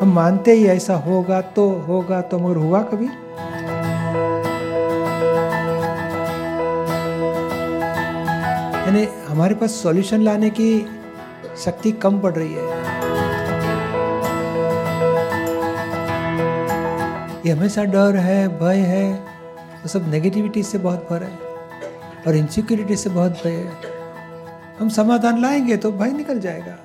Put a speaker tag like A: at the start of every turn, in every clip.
A: हम मानते ही ऐसा होगा तो होगा तो मगर हुआ कभी? यानी हमारे पास सॉल्यूशन लाने की शक्ति कम पड़ रही है। ये हमेशा डर है, भय है वो सब नेगेटिविटी से बहुत भर है और इनसिक्योरिटी से बहुत भय है। हम समाधान लाएँगे तो भय निकल जाएगा।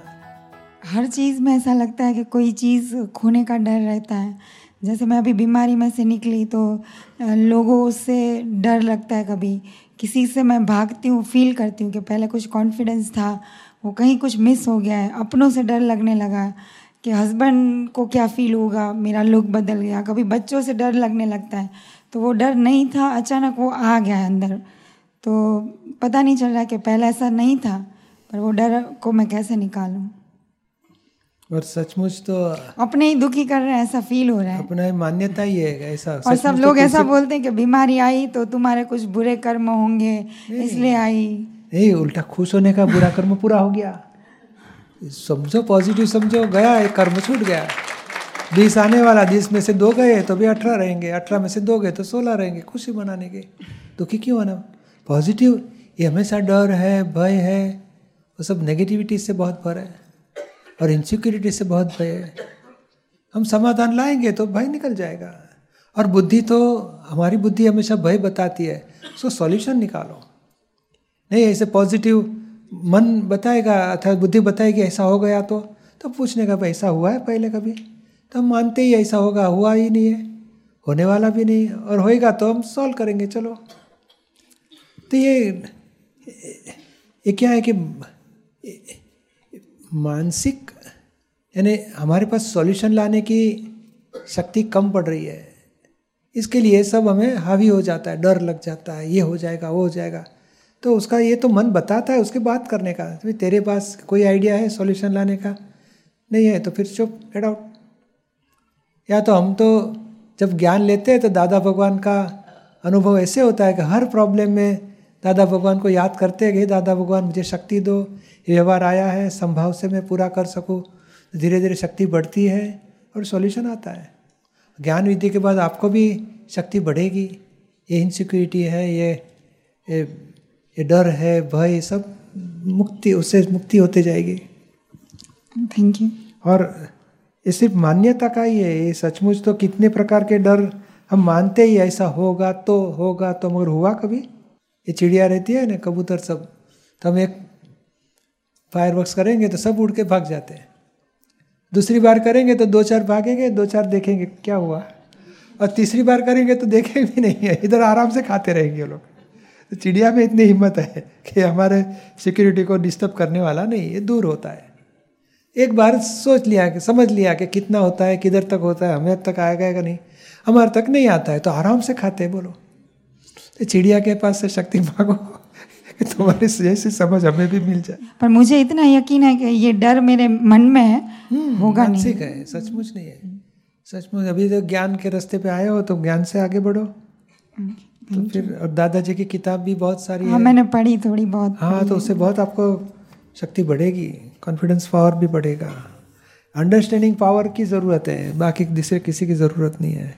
B: हर चीज़ में ऐसा लगता है कि कोई चीज़ खोने का डर रहता है। जैसे मैं अभी बीमारी में से निकली तो लोगों से डर लगता है कभी। किसी से मैं भागती हूँ फील करती हूँ कि पहले कुछ कॉन्फिडेंस था, वो कहीं कुछ मिस हो गया है। अपनों से डर लगने लगा कि हस्बैंड को क्या फील होगा, मेरा लुक बदल गया। कभी बच्चों से डर लगने लगता है। तो वो डर नहीं था, अचानक वो आ गया है अंदर। तो पता नहीं चल रहा कि पहले ऐसा नहीं था, पर वो डर को मैं कैसे निकालूं?
A: और सचमुच तो
B: अपने ही दुखी कर रहे हैं ऐसा फील हो रहा है।
A: अपना मान्यता ही है ऐसा
B: और सब लोग तो लोग ऐसा बोलते हैं कि बीमारी आई तो तुम्हारे कुछ बुरे कर्म होंगे इसलिए आई।
A: नहीं उल्टा खुश होने का बुरा कर्म पूरा हो गया। समझो पॉजिटिव समझो गया एक कर्म छूट गया। बीस आने वाला बीस में से दो गए तो भी अठारह रहेंगे अठारह में से दो गए तो सोलह रहेंगे खुशी मनाने के। दुखी क्यों होना? पॉजिटिव ये हमेशा डर है भय है वो सब नेगेटिविटी से बहुत भर है। और इनसिक्योरिटी से बहुत भय है। हम समाधान लाएँगे तो भय निकल जाएगा। और बुद्धि तो हमारी बुद्धि हमेशा भय बताती है, सो सॉल्यूशन निकालो। नहीं, ऐसे पॉजिटिव मन बताएगा, अर्थात बुद्धि बताएगी, ऐसा हो गया तो। तो पूछने का ऐसा हुआ है पहले कभी? तो हम मानते ही ऐसा होगा, हुआ ही नहीं है। होने वाला भी नहीं, और होएगा तो हम सॉल्व करेंगे, चलो। तो ये ये क्या है कि मानसिक, यानी हमारे पास सॉल्यूशन लाने की शक्ति कम पड़ रही है। इसके लिए सब हमें हावी हो जाता है, डर लग जाता है, ये हो जाएगा, वो हो जाएगा। तो उसका ये तो मन बताता है उसके बात करने का तो तेरे पास कोई आइडिया है सॉल्यूशन लाने का? नहीं है तो फिर चुप गेट आउट या तो हम तो जब ज्ञान लेते हैं तो दादा भगवान का अनुभव ऐसे होता है कि हर प्रॉब्लम में दादा भगवान को याद करते गए दादा भगवान मुझे शक्ति दो। ये व्यवहार आया है संभाव से मैं पूरा कर सकूँ। धीरे धीरे शक्ति बढ़ती है और सॉल्यूशन आता है। ज्ञान विधि के बाद आपको भी शक्ति बढ़ेगी। ये इनसिक्योरिटी है ये ये, ये डर है भय सब मुक्ति उससे मुक्ति होते जाएगी।
B: थैंक यू
A: और ये सिर्फ़ मान्यता का ही है ये सचमुच तो कितने प्रकार के डर हम मानते ही ऐसा होगा तो होगा तो मगर हुआ कभी? ये चिड़िया रहती है ना, कबूतर सब। तो हम एक फायर करेंगे तो सब उड़ के भाग जाते हैं। दूसरी बार करेंगे तो दो चार भागेंगे, दो चार देखेंगे क्या हुआ। और तीसरी बार करेंगे तो देखेंगे भी नहीं है, इधर आराम से खाते रहेंगे लोग। तो चिड़िया में इतनी हिम्मत है कि हमारे सिक्योरिटी को डिस्टर्ब करने वाला नहीं, ये दूर होता है। एक बार सोच लिया कि, समझ लिया कि कितना होता है, किधर तक होता है, हमें तक आएगा या नहीं। हमारे तक नहीं आता है तो आराम से खाते हैं बोलो तो चिड़िया के पास से शक्ति मांगो तुम्हारी जैसी समझ हमें भी मिल जाए।
B: पर मुझे इतना यकीन है कि ये डर मेरे मन में है
A: हम्म,
B: होगा नहीं।
A: है सचमुच नहीं है। सचमुच अभी तो ज्ञान के रास्ते पे आए हो तो ज्ञान से आगे बढ़ो। तो फिर और दादाजी की किताब भी बहुत सारी
B: हाँ
A: है।
B: मैंने पढ़ी थोड़ी बहुत
A: हाँ तो उससे बहुत आपको शक्ति बढ़ेगी कॉन्फिडेंस पावर भी बढ़ेगा। अंडरस्टैंडिंग पावर की ज़रूरत है बाकी दूसरे किसी की ज़रूरत नहीं है।